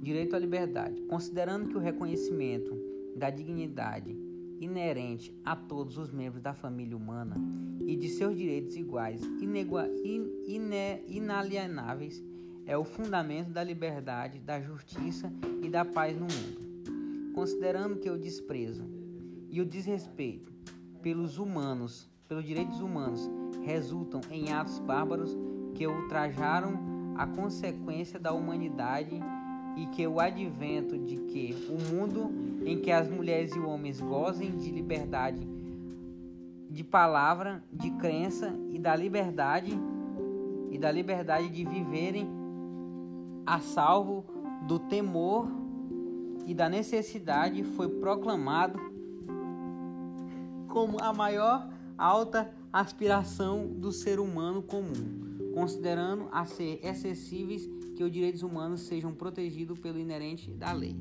direito à liberdade, considerando que o reconhecimento da dignidade inerente a todos os membros da família humana e de seus direitos iguais inalienáveis é o fundamento da liberdade, da justiça e da paz no mundo. Considerando que o desprezo e o desrespeito pelos humanos, pelos direitos humanos, resultam em atos bárbaros que ultrajaram a consequência da humanidade e que o advento de que o mundo em que as mulheres e homens gozem de liberdade de palavra, de crença e da liberdade e da liberdade de viverem a salvo do temor e da necessidade foi proclamado como a maior alta aspiração do ser humano comum, considerando a ser excessíveis que os direitos humanos sejam protegidos pelo inerente da lei.